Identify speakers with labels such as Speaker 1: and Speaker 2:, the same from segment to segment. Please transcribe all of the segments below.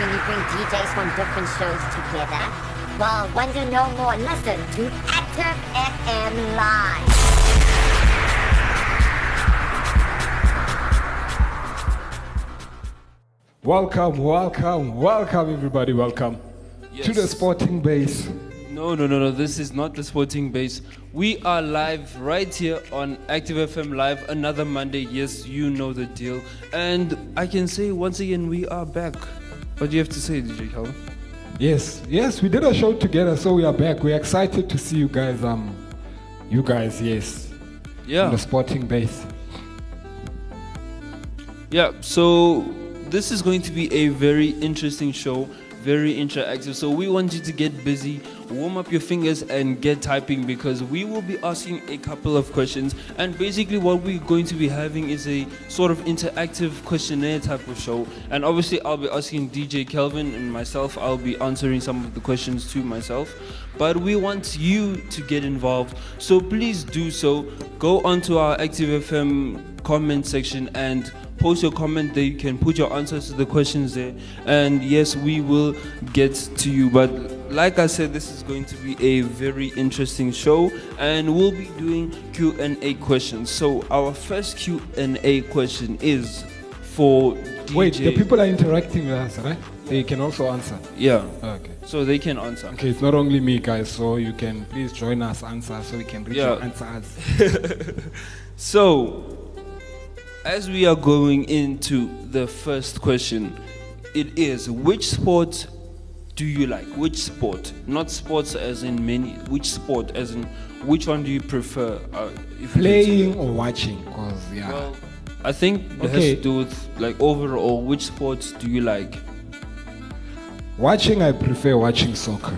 Speaker 1: when you bring DJs from different shows together? Well, want to know more? Listen to Active FM Live.
Speaker 2: Welcome, welcome, welcome, everybody. Welcome to the sporting base.
Speaker 3: No, no, no, no. This is not the sporting base. We are live right here on Active FM Live. Another Monday. Yes, you know the deal. And I can say once again, we are back. What do you have to say, DJ Calvin?
Speaker 2: Yes, yes, we did a show together, so we are back. We're excited to see you guys. Um, you guys, yes, on
Speaker 3: Yeah.
Speaker 2: the sporting base.
Speaker 3: Yeah, so this is going to be a very interesting show, very interactive. So we want you to get busy, warm up your fingers, and get typing because we will be asking a couple of questions. And basically, what we're going to be having is a sort of interactive questionnaire type of show. And obviously, I'll be asking DJ Kelvin and myself, I'll be answering some of the questions to myself. But we want you to get involved. So please do so. Go onto our Active FM comment section and post your comment there. You can put your answers to the questions there. And yes, we will get to you. But like I said, this is going to be a very interesting show and we'll be doing Q&A questions. So our first Q&A question is for DJ.
Speaker 2: Wait, the people are interacting with us, right? They can also answer.
Speaker 3: Yeah.
Speaker 2: Okay.
Speaker 3: So they can answer.
Speaker 2: Okay, it's not only me, guys. So you can please join us, answer, so we can reach
Speaker 3: Yeah.
Speaker 2: your answers.
Speaker 3: So, as we are going into the first question, it is which sport do you like? Which sport? Not sports as in many. Which sport as in which one do you prefer? Uh, if you could say-
Speaker 2: Playing or watching? Cause yeah.
Speaker 3: Well, I think it has
Speaker 2: Okay.
Speaker 3: to do with like overall. Which sports do you like?
Speaker 2: watching, I prefer watching soccer.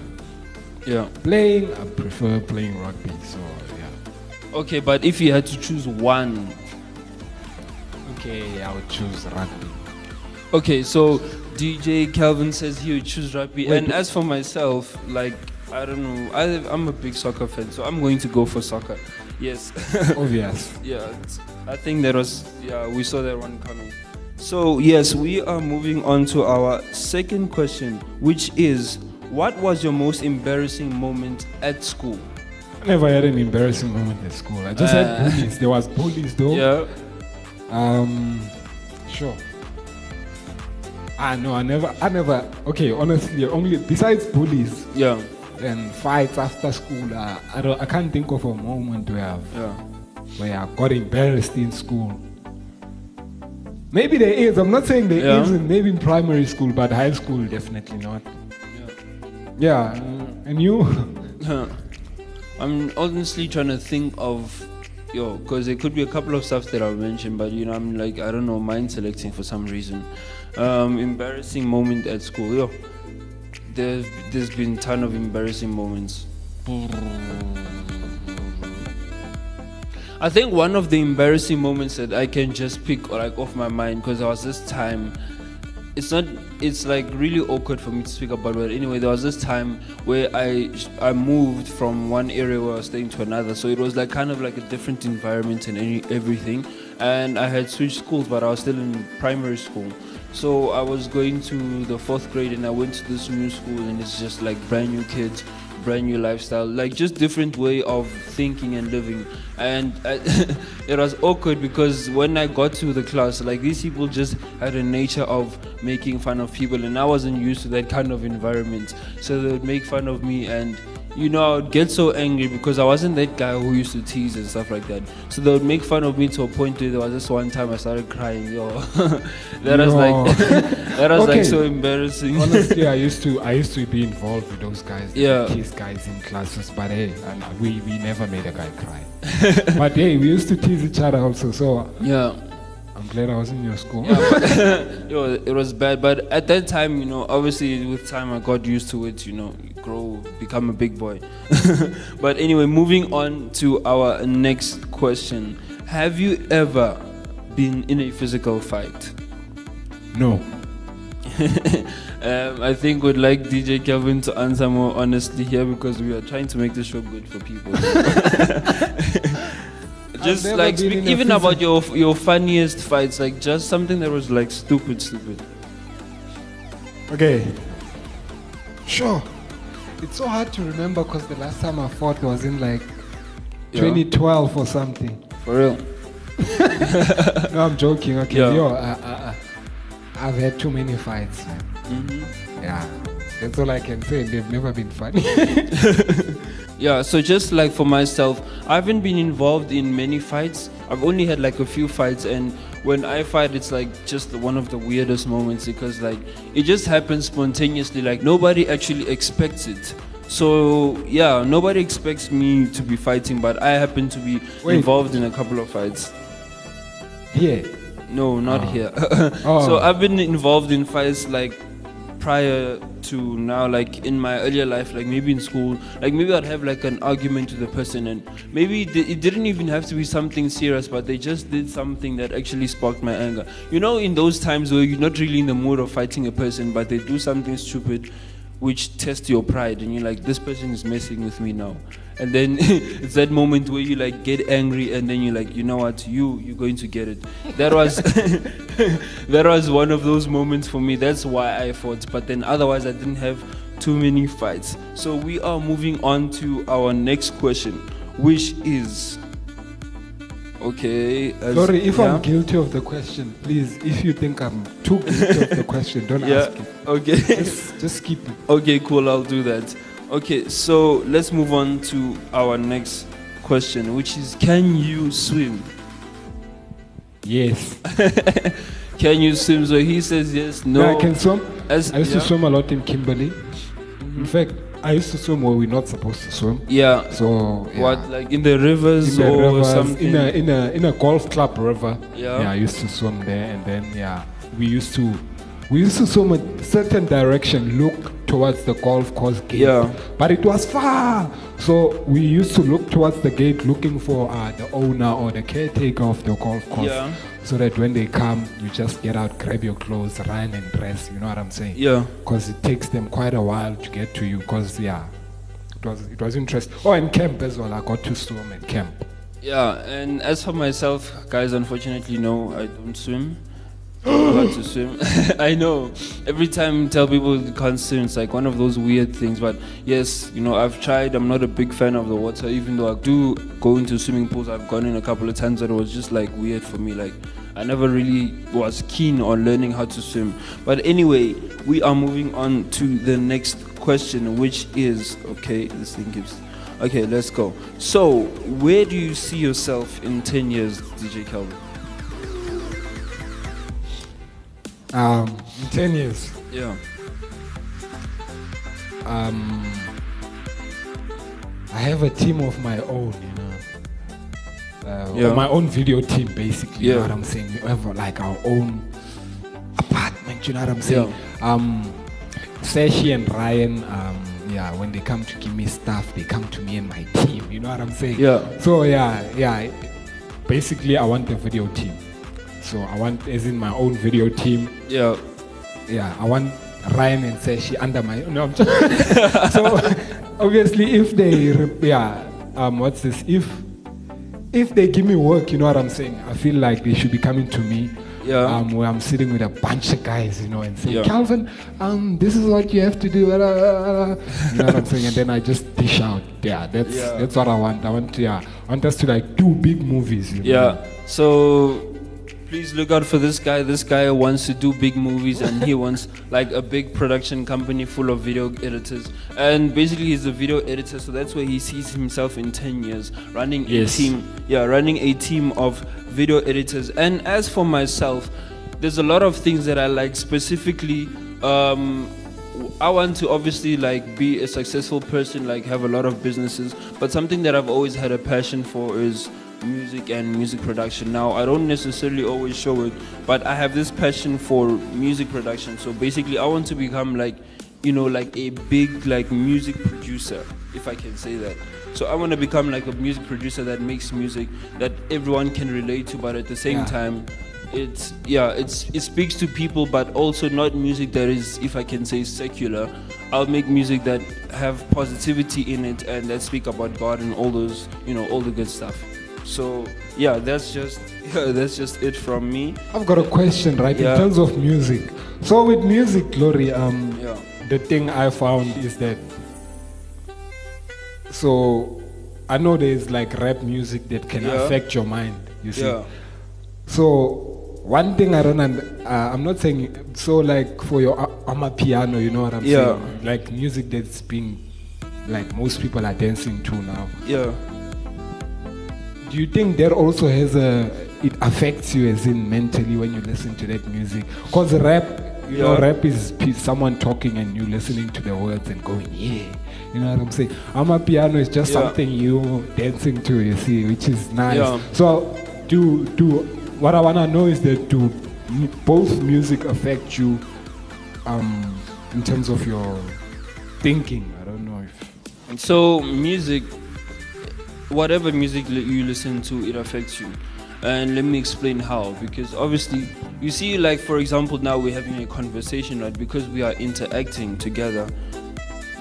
Speaker 3: Yeah.
Speaker 2: Playing, I prefer playing rugby. So yeah.
Speaker 3: Okay, but if you had to choose one,
Speaker 2: Okay, I would choose rugby.
Speaker 3: Okay, so DJ Calvin says he would choose rugby,
Speaker 2: Wait,
Speaker 3: and as for myself, like I don't know, I, I'm a big soccer fan, so I'm going to go for soccer. Yes,
Speaker 2: Obvious.
Speaker 3: yeah, I think that was yeah, we saw that one coming. So yes, we are moving on to our second question, which is, what was your most embarrassing moment at school?
Speaker 2: I never had an embarrassing moment at school. I just
Speaker 3: Uh,
Speaker 2: had bullies. There was bullies though.
Speaker 3: Yeah,
Speaker 2: Um, sure. Ah no, I never, I never. Okay, honestly, only besides bullies
Speaker 3: yeah,
Speaker 2: and fights after school, uh, I don't, I can't think of a moment where I've,
Speaker 3: yeah.
Speaker 2: where I got embarrassed in school. Maybe there is. I'm not saying there
Speaker 3: Yeah.
Speaker 2: not Maybe in primary school, but high school definitely not. Yeah, uh, and you?
Speaker 3: I'm honestly trying to think of, yo, because there could be a couple of stuff that I'll mention, but you know, I'm like, I don't know, mind selecting for some reason. Um, embarrassing moment at school, yo. There's there's been ton of embarrassing moments. I think one of the embarrassing moments that I can just pick like off my mind because there was this time it's not it's like really awkward for me to speak about but anyway there was this time where i i moved from one area where i was staying to another so it was like kind of like a different environment and any, everything. And i had switched schools but i was still in primary school. So i was going to the fourth grade and i went to this new school and it's just like brand new kids brand new lifestyle like just different way of thinking and living. And uh, it was awkward because when i got to the class like these people just had a nature of making fun of people and i wasn't used to that kind of environment. So they would make fun of me and you know, I would get so angry because I wasn't that guy who used to tease and stuff like that. So they would make fun of me to a point where there was this one time I started crying. Yo, that was like that was
Speaker 2: Okay.
Speaker 3: like so embarrassing.
Speaker 2: Honestly, I used to I used to be involved with those guys,
Speaker 3: Yeah.
Speaker 2: these guys in classes. But hey, and we we never made a guy cry. but hey, we used to tease each other also. So
Speaker 3: yeah.
Speaker 2: Glad I was in your school.
Speaker 3: Yeah, but, yo, it was bad. But at that time, you know, obviously with time I got used to it. You know, grow, become a big boy. but anyway, moving on to our next question: Have you ever been in a physical fight?
Speaker 2: no,
Speaker 3: um, I think we'd like DJ Kelvin to answer more honestly here because we are trying to make the show good for people. Just like speak, even about your your funniest fights, like just something that was like stupid, stupid.
Speaker 2: Okay. Sure. It's so hard to remember because the last time I fought was in like
Speaker 3: Yeah.
Speaker 2: 2012 or something.
Speaker 3: For real.
Speaker 2: No, I'm joking. Okay,
Speaker 3: Yeah.
Speaker 2: yo, I, I've had too many fights. Man.
Speaker 3: Mm-hmm.
Speaker 2: Yeah, that's all I can say. They've never been funny.
Speaker 3: Yeah, so just like for myself, I haven't been involved in many fights. I've only had like a few fights, and when I fight, it's like just one of the weirdest moments because like it just happens spontaneously. Like nobody actually expects it. So yeah, nobody expects me to be fighting, but I happen to be
Speaker 2: Wait.
Speaker 3: involved in a couple of fights.
Speaker 2: yeah.
Speaker 3: No, not
Speaker 2: Oh.
Speaker 3: here.
Speaker 2: Oh.
Speaker 3: So I've been involved in fights like prior to now, like in my earlier life, like maybe in school, like maybe I'd have like an argument with the person, and maybe it didn't even have to be something serious, but they just did something that actually sparked my anger. You know, in those times where you're not really in the mood of fighting a person, but they do something stupid. Which tests your pride, and you're like, this person is messing with me now, and then it's that moment where you like get angry, and then you're like, you know what, you you're going to get it. That was that was one of those moments for me. That's why I fought. But then otherwise, I didn't have too many fights. So we are moving on to our next question, which is okay. as-
Speaker 2: Sorry, if
Speaker 3: yeah?
Speaker 2: I'm guilty of the question, please, if you think I'm too guilty of the question, don't
Speaker 3: yeah.
Speaker 2: ask it.
Speaker 3: Okay.
Speaker 2: Just, just skip it.
Speaker 3: Okay, cool. I'll do that. Okay, so let's move on to our next question, which is Can you swim?
Speaker 2: Yes.
Speaker 3: Can you swim? So he says yes, no.
Speaker 2: Yeah, I can swim.
Speaker 3: As,
Speaker 2: I used
Speaker 3: yeah.
Speaker 2: to swim a lot in Kimberley. In fact, I used to swim where we're not supposed to swim.
Speaker 3: Yeah.
Speaker 2: So yeah.
Speaker 3: What, like in the rivers
Speaker 2: in the
Speaker 3: or
Speaker 2: rivers,
Speaker 3: something?
Speaker 2: in a in a in a golf club river.
Speaker 3: Yeah.
Speaker 2: yeah, I used to swim there, and then yeah, we used to we used to swim a certain direction, look towards the golf course gate.
Speaker 3: Yeah.
Speaker 2: but it was far, so we used to look towards the gate, looking for uh, the owner or the caretaker of the golf course.
Speaker 3: Yeah.
Speaker 2: So that when they come, you just get out, grab your clothes, run and dress. You know what I'm saying?
Speaker 3: Yeah.
Speaker 2: Because it takes them quite a while to get to you. Because yeah, it was it was interesting. Oh, and camp as well. I got to swim at camp.
Speaker 3: Yeah, and as for myself, guys, unfortunately, no, I don't swim. How to swim. I know. Every time I tell people you can't swim, it's like one of those weird things. But yes, you know, I've tried. I'm not a big fan of the water, even though I do go into swimming pools. I've gone in a couple of times, but it was just like weird for me. Like, I never really was keen on learning how to swim. But anyway, we are moving on to the next question, which is okay, this thing keeps. Okay, let's go. So, where do you see yourself in 10 years, DJ Calvin?
Speaker 2: Um, in ten years.
Speaker 3: Yeah.
Speaker 2: um, I have a team of my own, you know. Uh,
Speaker 3: Yeah.
Speaker 2: my own video team, basically. You know
Speaker 3: Yeah.
Speaker 2: what I'm saying? We have like our own apartment. You know what I'm saying? Yeah. Um, Sashi and Ryan. Um, yeah, when they come to give me stuff, they come to me and my team. You know what I'm saying?
Speaker 3: Yeah.
Speaker 2: So yeah, yeah. Basically, I want a video team. So I want, as in my own video team
Speaker 3: Yeah.
Speaker 2: yeah, I want Ryan and Sashi under my. No, I'm just, so obviously, if they, yeah, um, what's this? If if they give me work, you know what I'm saying. I feel like they should be coming to me.
Speaker 3: Yeah.
Speaker 2: Um, where I'm sitting with a bunch of guys, you know, and saying,
Speaker 3: Yeah.
Speaker 2: Calvin, um, this is what you have to do. blah, blah, blah, blah." You know what I'm saying? And then I just dish out. Yeah, that's
Speaker 3: Yeah.
Speaker 2: that's what I want. I want, to, yeah, I want us to like do big movies. You know?
Speaker 3: Yeah. So, please look out for this guy. This guy wants to do big movies and he wants like a big production company full of video editors. And basically, he's a video editor, so that's where he sees himself in 10 years running
Speaker 2: Yes.
Speaker 3: a team. Yeah, running a team of video editors. And as for myself, there's a lot of things that I like specifically. Um, I want to obviously like be a successful person, like have a lot of businesses, but something that I've always had a passion for is music and music production. Now, I don't necessarily always show it, but I have this passion for music production. So basically, I want to become like, you know, like a big like music producer, if I can say that. So I want to become like a music producer that makes music that everyone can relate to, but at the same
Speaker 2: Yeah.
Speaker 3: time, it's yeah it's it speaks to people but also not music that is if i can say secular i'll make music that have positivity in it and that speak about god and all those you know all the good stuff So yeah, that's just yeah, that's just it from me.
Speaker 2: I've got a question, right?
Speaker 3: Yeah.
Speaker 2: In terms of music. So with music, Glory, um,
Speaker 3: Yeah.
Speaker 2: the thing I found is that. So, I know there's like rap music that can
Speaker 3: Yeah.
Speaker 2: affect your mind. You see.
Speaker 3: Yeah.
Speaker 2: So one thing I don't, uh, I'm not saying so like for your a- amapiano, you know what I'm
Speaker 3: Yeah.
Speaker 2: saying? Like music that's being, like most people are dancing to now.
Speaker 3: Yeah.
Speaker 2: Do you think that also has a it affects you as in mentally when you listen to that music? Cause rap, you know, rap is someone talking and you listening to the words and going, yeah. You know what I'm saying? Amapiano is just
Speaker 3: Yeah.
Speaker 2: something you dancing to, you see, which is nice.
Speaker 3: Yeah.
Speaker 2: So, do do what I wanna know is that do both music affect you, um, in terms of your thinking? I don't know if.
Speaker 3: So music, whatever music you listen to, it affects you. And let me explain how. Because obviously, you see, like for example, now we're having a conversation, right? Because we are interacting together,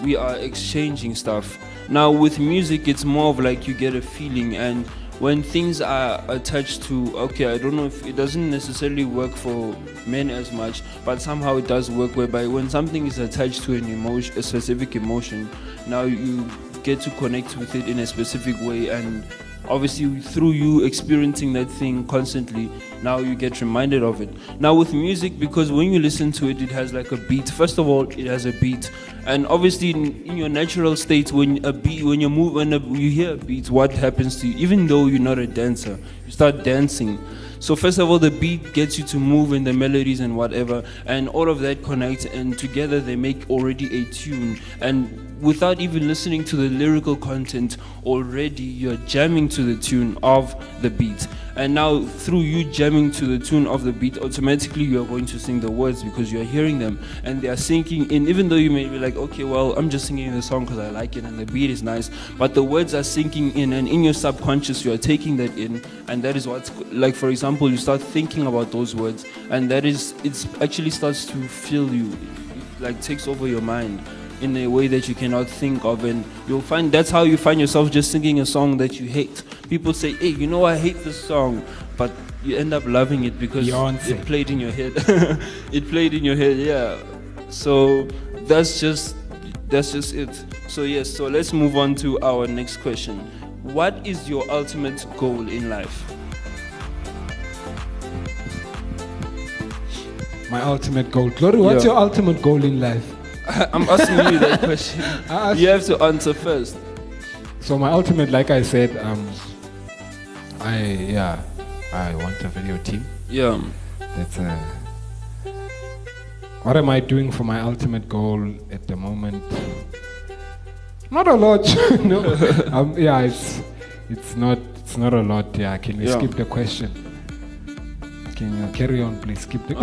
Speaker 3: we are exchanging stuff. Now with music, it's more of like you get a feeling, and when things are attached to, okay, I don't know if it doesn't necessarily work for men as much, but somehow it does work. Whereby when something is attached to an emotion, a specific emotion, now you get to connect with it in a specific way and obviously through you experiencing that thing constantly now you get reminded of it. Now with music because when you listen to it it has like a beat. First of all it has a beat. And obviously in, in your natural state when a beat when you move when a, you hear a beat what happens to you? Even though you're not a dancer you start dancing so first of all, the beat gets you to move in the melodies and whatever, and all of that connects, and together they make already a tune. And without even listening to the lyrical content, already you're jamming to the tune of the beat. And now through you jamming to the tune of the beat, automatically you are going to sing the words because you are hearing them, and they are sinking in. Even though you may be like, okay, well, I'm just singing the song because I like it and the beat is nice, but the words are sinking in, and in your subconscious you are taking that in, and that is what's like. For example, you start thinking about those words, and that is it actually starts to fill you, like takes over your mind in a way that you cannot think of, and you'll find that's how you find yourself just singing a song that you hate. People say, "Hey, you know I hate this song," but you end up loving it because it played in your head. it played in your head, yeah. So that's just that's just it. So yes, so let's move on to our next question. What is your ultimate goal in life?
Speaker 2: My ultimate goal. Glory, what's
Speaker 3: Yeah.
Speaker 2: your ultimate goal in life?
Speaker 3: I'm asking you that question. You have to answer first.
Speaker 2: So my ultimate, like I said, um, I yeah, I want a video team.
Speaker 3: Yeah.
Speaker 2: That's uh, what am I doing for my ultimate goal at the moment? Not a lot, no. um, yeah, it's it's not it's not a lot. Yeah, can we
Speaker 3: Yeah.
Speaker 2: skip the question? Can you carry on, please? Skip the.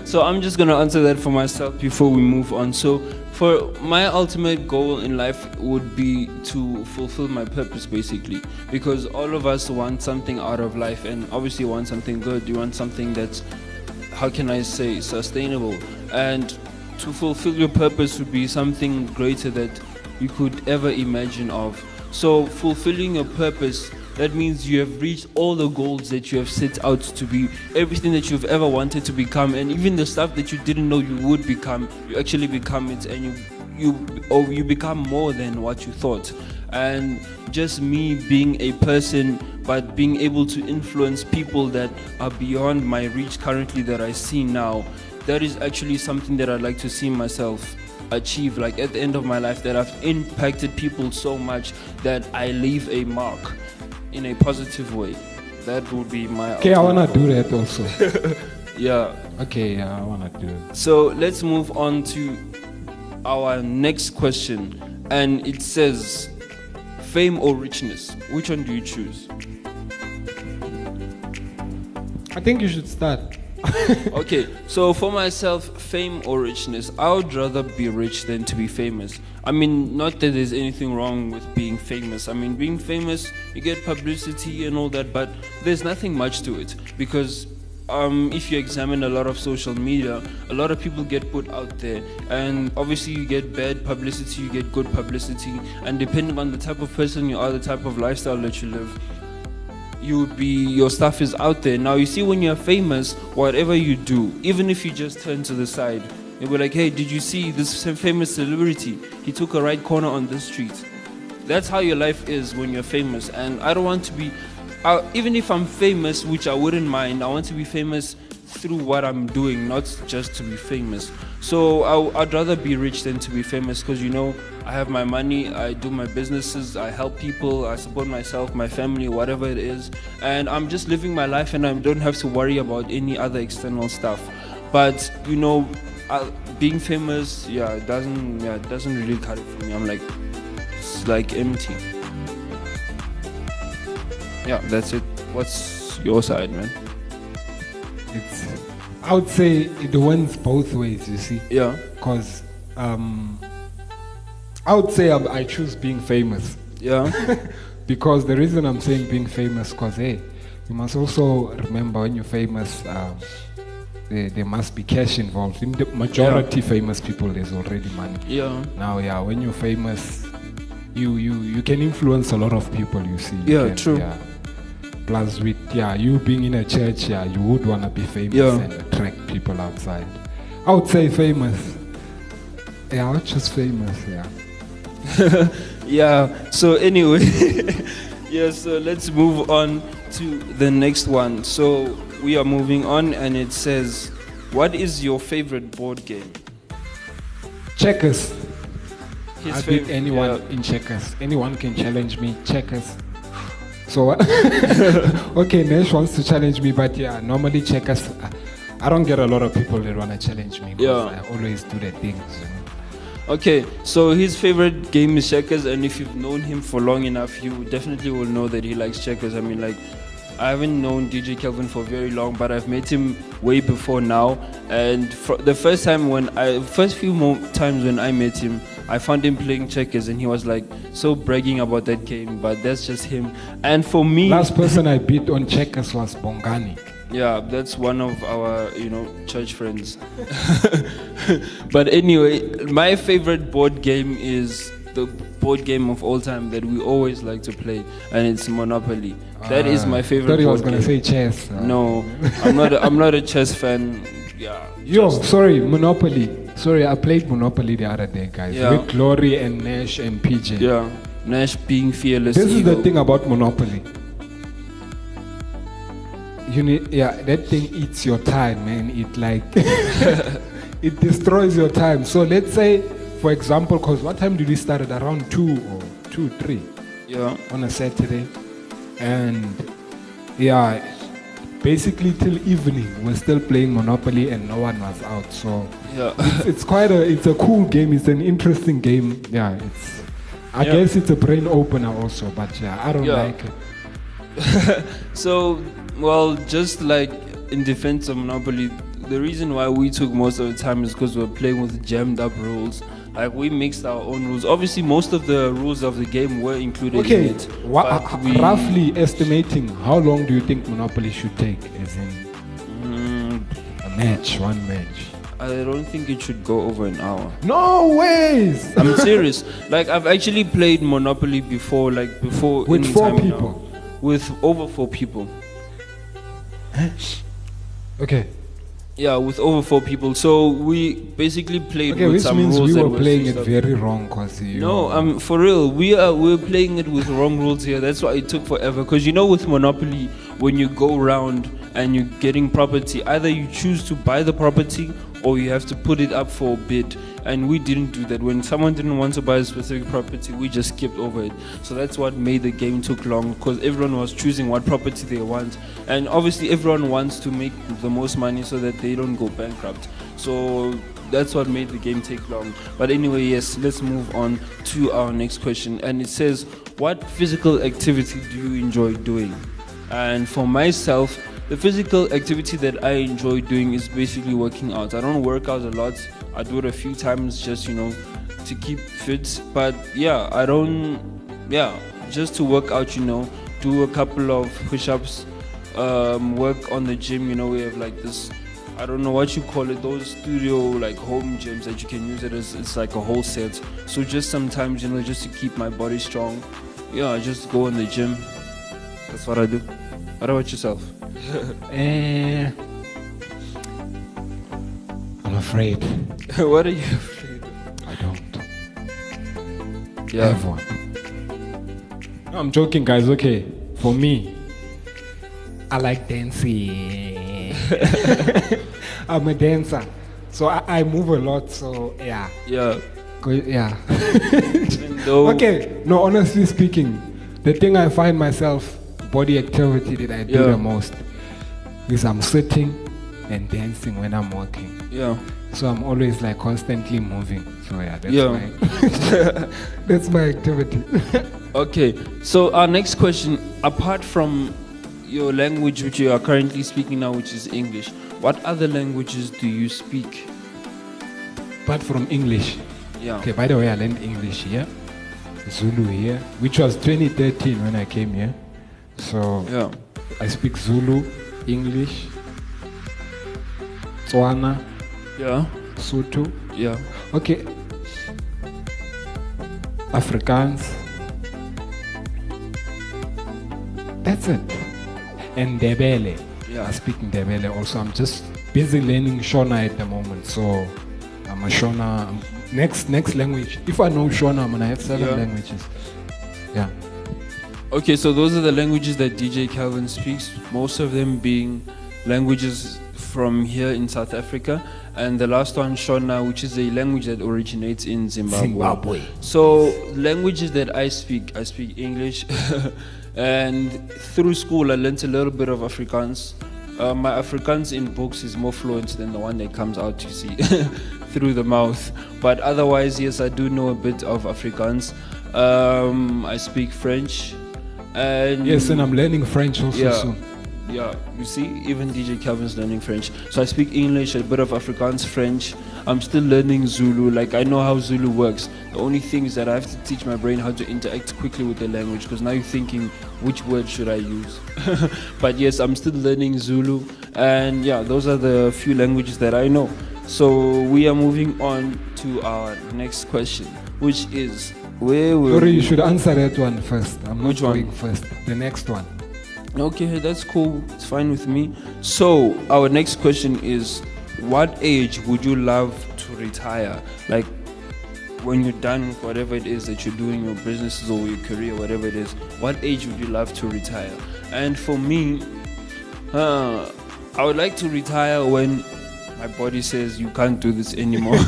Speaker 3: So I'm just gonna answer that for myself before we move on. So for my ultimate goal in life would be to fulfill my purpose basically because all of us want something out of life and obviously want something good. You want something that's how can I say sustainable and to fulfill your purpose would be something greater that you could ever imagine of. So fulfilling your purpose that means you have reached all the goals that you have set out to be, everything that you've ever wanted to become, and even the stuff that you didn't know you would become, you actually become it, and you, you, or you become more than what you thought. And just me being a person, but being able to influence people that are beyond my reach currently that I see now, that is actually something that I'd like to see myself achieve like at the end of my life that I've impacted people so much that I leave a mark in a positive way. That would be my
Speaker 2: okay, I wanna do that also.
Speaker 3: Yeah.
Speaker 2: Okay, yeah, I wanna do it.
Speaker 3: So let's move on to our next question. And it says fame or richness. Which one do you choose?
Speaker 2: I think you should start.
Speaker 3: okay, so for myself, fame or richness, I would rather be rich than to be famous. I mean, not that there's anything wrong with being famous. I mean, being famous, you get publicity and all that, but there's nothing much to it because. Um, if you examine a lot of social media, a lot of people get put out there, and obviously you get bad publicity, you get good publicity, and depending on the type of person you are, the type of lifestyle that you live, you would be your stuff is out there. Now you see when you're famous, whatever you do, even if you just turn to the side, you'll be like, hey, did you see this famous celebrity? He took a right corner on this street. That's how your life is when you're famous. And I don't want to be, even if I'm famous, which I wouldn't mind, I want to be famous through what I'm doing, not just to be famous. So I, would rather be rich than to be famous because you know I have my money, I do my businesses, I help people, I support myself, my family, whatever it is, and I'm just living my life and I don't have to worry about any other external stuff. But you know, uh, being famous, yeah, it doesn't yeah, it doesn't really cut it for me. I'm like, it's like empty. Yeah, that's it. What's your side, man?
Speaker 2: It's, I would say it wins both ways, you see.
Speaker 3: Yeah.
Speaker 2: Because um, I would say I, I choose being famous.
Speaker 3: Yeah.
Speaker 2: because the reason I'm saying being famous, because hey, you must also remember when you're famous, um, there, there must be cash involved. In the majority yeah. famous people, there's already money.
Speaker 3: Yeah.
Speaker 2: Now, yeah, when you're famous, you you you can influence a lot of people. You see. You
Speaker 3: yeah,
Speaker 2: can,
Speaker 3: true.
Speaker 2: Yeah. Plus, with yeah, you being in a church, yeah, you would wanna be famous
Speaker 3: yeah.
Speaker 2: and attract people outside. I would say famous. Yeah, I just famous.
Speaker 3: Yeah. yeah. So anyway, yeah. So let's move on to the next one. So we are moving on, and it says, "What is your favorite board game?"
Speaker 2: Checkers.
Speaker 3: His
Speaker 2: I beat anyone
Speaker 3: yeah.
Speaker 2: in checkers. Anyone can challenge me. Checkers. So okay, Nash wants to challenge me, but yeah, normally checkers. Uh, I don't get a lot of people that want to challenge me.
Speaker 3: Yeah.
Speaker 2: I always do the things. You know?
Speaker 3: Okay, so his favorite game is checkers, and if you've known him for long enough, you definitely will know that he likes checkers. I mean, like, I haven't known DJ Kelvin for very long, but I've met him way before now. And the first time when I, first few mo- times when I met him, I found him playing checkers, and he was like so bragging about that game. But that's just him. And for me,
Speaker 2: Last person I beat on checkers was Bongani.
Speaker 3: yeah, that's one of our, you know, church friends. but anyway, my favorite board game is the board game of all time that we always like to play, and it's Monopoly. That is
Speaker 2: Ah,
Speaker 3: my favorite
Speaker 2: Thought he was gonna
Speaker 3: game.
Speaker 2: say chess.
Speaker 3: No, I'm not. A, I'm not a chess fan. Yeah.
Speaker 2: Yo, sorry, Monopoly. Sorry, I played Monopoly the other day, guys.
Speaker 3: Yeah.
Speaker 2: With Glory and Nash and PJ.
Speaker 3: Yeah. Nash being fearless.
Speaker 2: This is the thing about Monopoly. You need, yeah, that thing eats your time, man. It like, it destroys your time. So let's say, for example, because what time did we start at around two or two, three
Speaker 3: Yeah.
Speaker 2: on a Saturday, and yeah, basically till evening we're still playing Monopoly and no one was out. So
Speaker 3: Yeah.
Speaker 2: it's, it's quite a, it's a cool game. It's an interesting game. Yeah, it's. I
Speaker 3: Yeah.
Speaker 2: guess it's a brain opener also, but yeah, I don't
Speaker 3: Yeah.
Speaker 2: like it.
Speaker 3: So, well, just like in defense of Monopoly, the reason why we took most of the time is because we were playing with jammed up rules. Like we mixed our own rules. Obviously, most of the rules of the game were included
Speaker 2: Okay,
Speaker 3: in it.
Speaker 2: uh, roughly estimating how long do you think Monopoly should take? As in
Speaker 3: Mm,
Speaker 2: a match, one match.
Speaker 3: I don't think it should go over an hour.
Speaker 2: No ways.
Speaker 3: I'm serious. Like I've actually played Monopoly before, like before
Speaker 2: With
Speaker 3: any
Speaker 2: four
Speaker 3: time now.
Speaker 2: people?
Speaker 3: With over four people.
Speaker 2: Okay.
Speaker 3: Yeah, with over four people. So we basically played
Speaker 2: Okay,
Speaker 3: with
Speaker 2: which
Speaker 3: some
Speaker 2: means
Speaker 3: rules
Speaker 2: we
Speaker 3: that
Speaker 2: were
Speaker 3: were
Speaker 2: playing it very wrong, you.
Speaker 3: No, um, for real, we are we're playing it with wrong rules here. That's why it took forever. Cause you know, with Monopoly, when you go around and you're getting property, either you choose to buy the property or you have to put it up for a bid. And we didn't do that. When someone didn't want to buy a specific property, we just skipped over it. So that's what made the game took long. Because everyone was choosing what property they want, and obviously everyone wants to make the most money so that they don't go bankrupt. So that's what made the game take long. But anyway, yes, let's move on to our next question. And it says, What physical activity do you enjoy doing? And for myself, the physical activity that I enjoy doing is basically working out. I don't work out a lot, I do it a few times just, you know, to keep fit. But yeah, I don't, yeah, just to work out, you know, do a couple of push ups, um, work on the gym, you know, we have like this I don't know what you call it, those studio like home gyms that you can use it as it's like a whole set. So just sometimes, you know, just to keep my body strong, yeah, I just go in the gym. That's what I do. What about yourself?
Speaker 2: Eh, I'm afraid.
Speaker 3: what are you afraid of?
Speaker 2: I don't.
Speaker 3: Yeah.
Speaker 2: have one. No, I'm joking, guys. Okay, for me, I like dancing. I'm a dancer, so I, I move a lot. So yeah,
Speaker 3: Yeah.
Speaker 2: Yeah. Okay, no. Honestly speaking, the thing I find myself body activity that I do
Speaker 3: Yeah.
Speaker 2: the most is I'm sitting and dancing when I'm walking.
Speaker 3: Yeah.
Speaker 2: So I'm always like constantly moving. So yeah, that's
Speaker 3: Yeah.
Speaker 2: my that's my activity.
Speaker 3: Okay. So our next question, apart from your language which you are currently speaking now, which is English, what other languages do you speak?
Speaker 2: Apart from English.
Speaker 3: Yeah.
Speaker 2: Okay, by the way, I learned English here, Zulu here, which was 2013 when I came here. So
Speaker 3: Yeah.
Speaker 2: I speak Zulu, English, Tswana,
Speaker 3: Yeah.
Speaker 2: Sotho.
Speaker 3: Yeah.
Speaker 2: Okay. Afrikaans. That's it. And Ndebele.
Speaker 3: Yeah.
Speaker 2: I speak Ndebele also. I'm just busy learning Shona at the moment. So I'm a Shona. Next next language. If I know Shona, I'm gonna have seven
Speaker 3: Yeah.
Speaker 2: languages.
Speaker 3: Okay, so those are the languages that DJ Calvin speaks, most of them being languages from here in South Africa, and the last one, Shona, which is a language that originates in Zimbabwe.
Speaker 2: Zimbabwe.
Speaker 3: So, languages that I speak, I speak English, and through school, I learned a little bit of Afrikaans. Uh, my Afrikaans in books is more fluent than the one that comes out, you see, through the mouth. But otherwise, yes, I do know a bit of Afrikaans. Um, I speak French. And
Speaker 2: Yes, and I'm learning French also
Speaker 3: yeah,
Speaker 2: soon.
Speaker 3: yeah. You see, even DJ Calvin's learning French. So I speak English, a bit of Afrikaans, French. I'm still learning Zulu. Like I know how Zulu works. The only thing is that I have to teach my brain how to interact quickly with the language because now you're thinking, which word should I use? but yes, I'm still learning Zulu, and yeah, those are the few languages that I know. So we are moving on to our next question, which is
Speaker 2: Sorry, you should answer that one first. I'm not
Speaker 3: Which one?
Speaker 2: going first. The next one.
Speaker 3: Okay, that's cool. It's fine with me. So, our next question is what age would you love to retire? Like when you're done with whatever it is that you're doing, your businesses or your career, whatever it is, what age would you love to retire? And for me, uh, I would like to retire when my body says you can't do this anymore.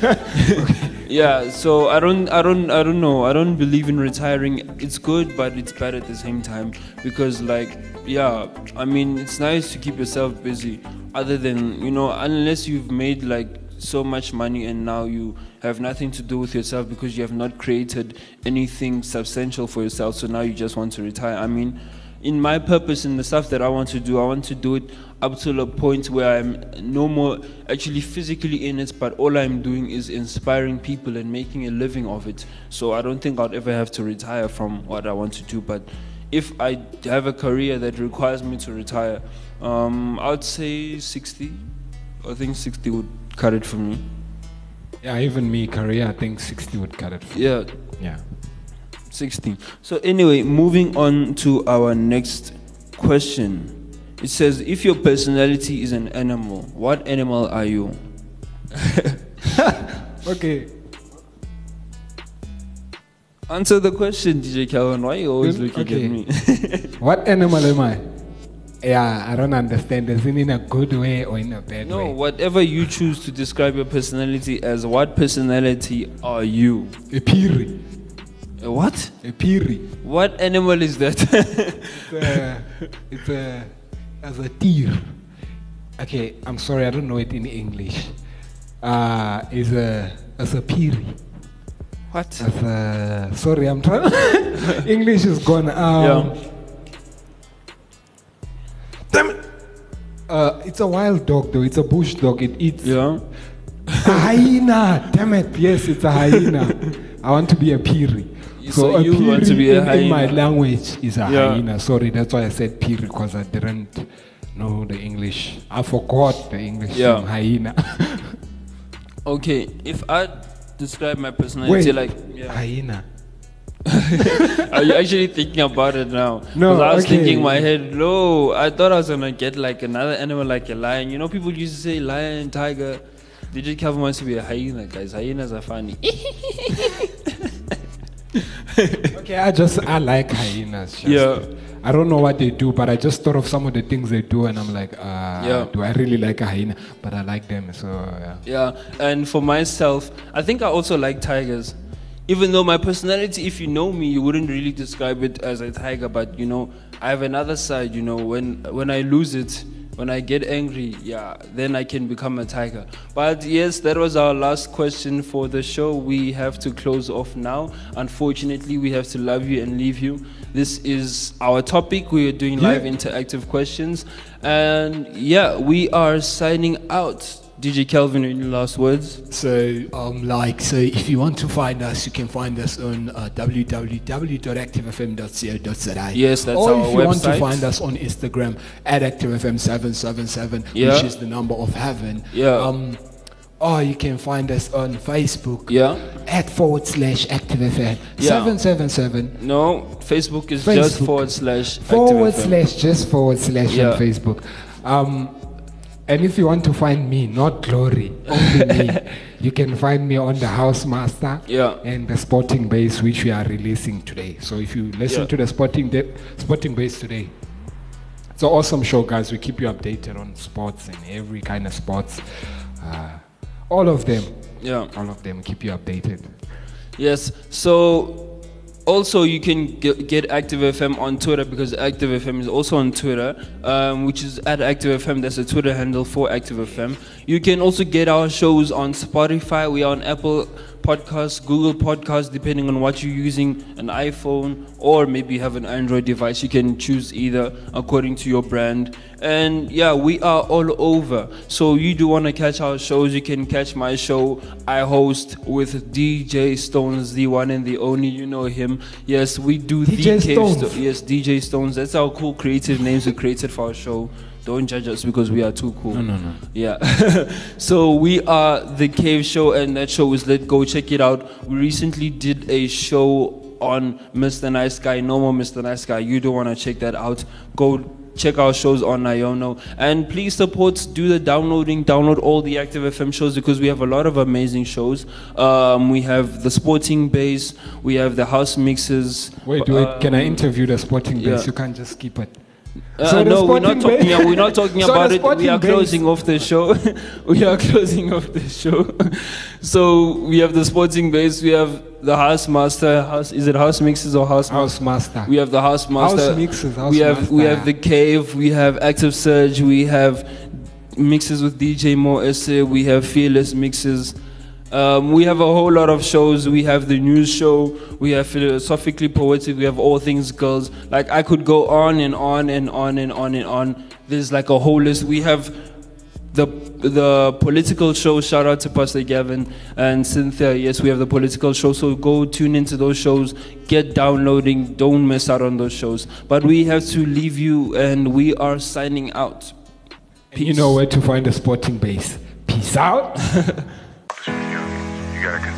Speaker 3: yeah, so I don't I don't I don't know. I don't believe in retiring. It's good but it's bad at the same time because like yeah, I mean it's nice to keep yourself busy other than, you know, unless you've made like so much money and now you have nothing to do with yourself because you have not created anything substantial for yourself so now you just want to retire. I mean, in my purpose in the stuff that I want to do, I want to do it up to a point where I'm no more actually physically in it, but all I'm doing is inspiring people and making a living of it. So I don't think I'd ever have to retire from what I want to do. But if I have a career that requires me to retire, um, I'd say 60. I think 60 would cut it for me.
Speaker 2: Yeah, even me, career, I think 60 would cut it. For.
Speaker 3: Yeah,
Speaker 2: Yeah.
Speaker 3: 16. So, anyway, moving on to our next question. It says, if your personality is an animal, what animal are you?
Speaker 2: Okay.
Speaker 3: Answer the question, DJ Calvin. Why are you always
Speaker 2: Mm,
Speaker 3: looking
Speaker 2: okay.
Speaker 3: at me?
Speaker 2: What animal am I? Yeah, I don't understand. Is it in a good way or in a bad
Speaker 3: no,
Speaker 2: way?
Speaker 3: No, whatever you choose to describe your personality as, what personality are you?
Speaker 2: A piri.
Speaker 3: A what?
Speaker 2: A piri.
Speaker 3: What animal is that?
Speaker 2: It's a, it's a, as a deer. Okay, I'm sorry, I don't know it in English. Uh, is a, as a piri.
Speaker 3: what?
Speaker 2: As a, sorry, I'm trying. English is gone. Um,
Speaker 3: Yeah.
Speaker 2: Damn it. Uh, it's a wild dog though. It's a bush dog. It eats.
Speaker 3: Yeah.
Speaker 2: A hyena. Damn it. Yes, it's a hyena. I want to be a piri.
Speaker 3: So
Speaker 2: a
Speaker 3: you want to be a
Speaker 2: in, in my language is a
Speaker 3: Yeah.
Speaker 2: hyena. Sorry, that's why I said piri because I didn't know the English. I forgot the English
Speaker 3: Yeah.
Speaker 2: hyena.
Speaker 3: Okay, if I describe my personality
Speaker 2: Wait,
Speaker 3: like. Yeah.
Speaker 2: hyena.
Speaker 3: Are you actually thinking about it now?
Speaker 2: No,
Speaker 3: I was
Speaker 2: okay.
Speaker 3: thinking in my head, no, I thought I was gonna get like another animal like a lion. You know, people used to say lion, tiger. DJ Calvin wants to be a hyena, guys. Hyenas are funny.
Speaker 2: Okay, I just I like hyenas. just-
Speaker 3: Yeah.
Speaker 2: I don't know what they do, but I just thought of some of the things they do, and I'm like, uh,
Speaker 3: Yeah.
Speaker 2: do I really like a hyena? But I like them, so yeah.
Speaker 3: Yeah, and for myself, I think I also like tigers. Even though my personality, if you know me, you wouldn't really describe it as a tiger, but you know, I have another side. You know, when when I lose it, when I get angry, yeah, then I can become a tiger. But yes, that was our last question for the show. We have to close off now. Unfortunately, we have to love you and leave you. This is our topic. We are doing live interactive questions, and yeah, we are signing out. DJ Kelvin, any last words?
Speaker 4: So, um, like, so if you want to find us, you can find us on uh, www.activefm.co.za.
Speaker 3: Yes, that's
Speaker 4: or
Speaker 3: our
Speaker 4: if you want to find us on Instagram at activefm777,
Speaker 3: Yeah.
Speaker 4: which is the number of heaven.
Speaker 3: Yeah.
Speaker 4: Um, or you can find us on Facebook
Speaker 3: Yeah.
Speaker 4: at forward slash activefm
Speaker 3: Yeah.
Speaker 4: 777
Speaker 3: No, Facebook is just forward slash
Speaker 2: forward slash just forward slash
Speaker 3: Yeah.
Speaker 2: on Facebook. Um, and if you want to find me, not Glory, only me, you can find me on the House Master
Speaker 3: Yeah.
Speaker 2: and the Sporting Base, which we are releasing today. So if you listen
Speaker 3: Yeah.
Speaker 2: to the Sporting de- Sporting Base today, it's an awesome show, guys. We keep you updated on sports and every kind of sports. Uh, all of them.
Speaker 3: Yeah.
Speaker 2: All of them keep you updated.
Speaker 3: Yes. So also you can get, get Active FM on Twitter because Active FM is also on Twitter, um, which is at Active FM. That's a Twitter handle for Active FM. You can also get our shows on Spotify. We are on Apple Podcasts, Google Podcasts, depending on what you're using, an iPhone or maybe you have an Android device. You can choose either according to your brand. And yeah, we are all over. So you do want to catch our shows, you can catch my show. I host with DJ Stones, the one and the only. You know him. Yes, we do
Speaker 2: DJ
Speaker 3: the
Speaker 2: Stones.
Speaker 3: Sto- yes, DJ Stones. That's our cool creative names we created for our show. Don't judge us because we are too cool. No, no, no. Yeah. so we are the Cave Show, and that show is Let Go. Check it out. We recently did a show on Mr. Nice Guy. No more Mr. Nice Guy. You don't want to check that out. Go check our shows on Iono. And please support, do the downloading, download all the Active FM shows because we have a lot of amazing shows. Um, we have the Sporting Base, we have the House Mixes.
Speaker 2: Wait, wait.
Speaker 3: uh,
Speaker 2: can I interview the Sporting Base?
Speaker 3: yeah.
Speaker 2: You can't just keep it.
Speaker 3: Uh,
Speaker 2: So
Speaker 3: no, we're not talking.
Speaker 2: Base-
Speaker 3: we're not talking
Speaker 2: So
Speaker 3: about it. We are
Speaker 2: Base-
Speaker 3: closing off the show. we are closing off the show. so we have the sporting base. We have the house master. House is it house mixes or house?
Speaker 2: House Master.
Speaker 3: We have the house master.
Speaker 2: House mixes, house
Speaker 3: we have we have the cave. We have active surge. We have mixes with DJ Mo Esse. We have fearless mixes. Um, we have a whole lot of shows. We have the news show. We have philosophically poetic. We have all things girls. Like I could go on and on and on and on and on. There's like a whole list. We have the the political show. Shout out to Pastor Gavin and Cynthia. Yes, we have the political show. So go tune into those shows. Get downloading. Don't miss out on those shows. But we have to leave you, and we are signing out.
Speaker 2: You know where to find the Sporting Base. Peace out.
Speaker 5: gotta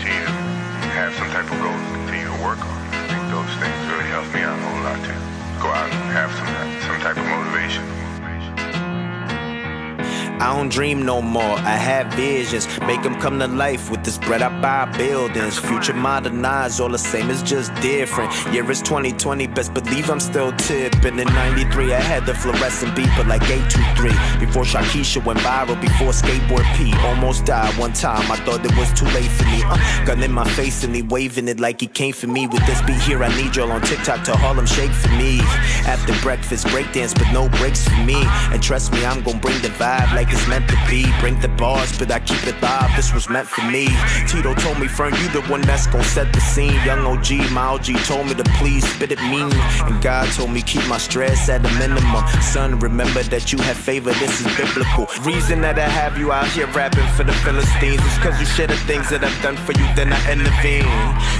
Speaker 5: I
Speaker 6: don't dream no more. I have visions, make them come to life with this bread I buy buildings. Future modernized, all the same, it's just different. Year is 2020, best believe I'm still tipping. In 93, I had the fluorescent beeper like 823. Before Shakisha went viral, before skateboard P. Almost died one time, I thought it was too late for me. Uh, gun in my face and he waving it like he came for me. With this beat here, I need y'all on TikTok to Harlem Shake for me. After breakfast, breakdance, but no breaks for me. And trust me, I'm gonna bring the vibe like it's meant to be. Bring the bars, but I keep it live. This was meant for me. Tito told me, Fern, you the one that's gonna set the scene. Young OG, my OG told me to please spit it mean. And God told me keep my stress at a minimum. Son, remember that you have favor. This is biblical. Reason that I have you out here rapping for the Philistines is cause you share the things that I've done for you, then I intervene.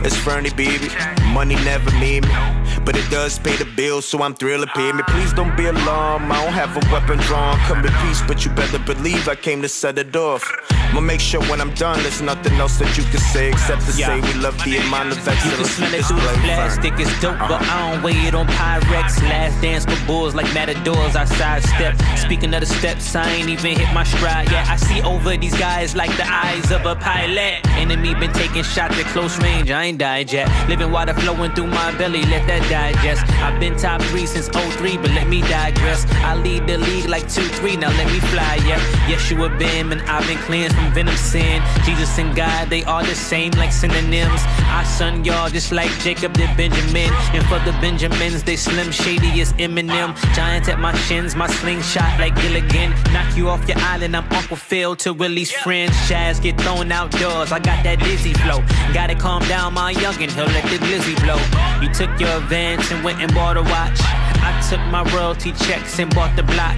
Speaker 6: It's Fernie, baby. Money never mean me. But it does pay the bills, so I'm thrilled to pay me. Please don't be alarmed, I don't have a weapon drawn. Come in peace, but you better believe I came to set it off. I'ma make sure when I'm done, there's nothing else that you can say except to
Speaker 7: Yeah.
Speaker 6: say we love the amount of
Speaker 7: You can smell it through the plastic, it's dope, but I don't weigh it on Pyrex. Last dance for bulls like matadors, I sidestep. Speaking of the steps, I ain't even hit my stride yet. I see over these guys like the eyes of a pilot. Enemy been taking shots at close range, I ain't died yet. Living water flowing through my belly, let that digest. I've been top three since 03, but let me digress. I lead the league like 2-3, now let me fly, yeah. Yeshua been, and I've been cleansed from venom sin. Jesus and God, they are the same like synonyms. I son y'all just like Jacob did Benjamin. And for the Benjamins, they slim shady as Eminem. Giants at my shins, my slingshot like Gilligan. Knock you off your island, I'm Uncle Phil to release friends. Jazz get thrown outdoors, I got that dizzy flow. Gotta calm down, my youngin', he'll let the glizzy blow. You took your advance and went and bought a watch. I took my royalty checks and bought the block.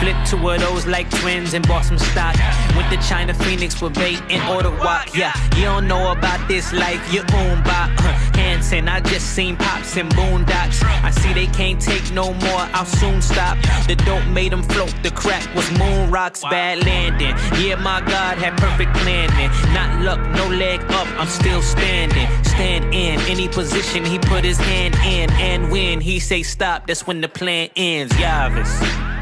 Speaker 7: Flipped two of those like twins and bought some stock. Went to China Phoenix with bait and ordered walk. Yeah, you don't know about this life, you own by Hanson. I just seen pops and boondocks. I see they can't take no more, I'll soon stop. The dope made them float, the crack was moon rocks, bad landing. Yeah, my God had perfect planning. Not luck, no leg up, I'm still standing. Stand in any position he put his hand in. And when he say stop, that's when the plan ends. Yavis.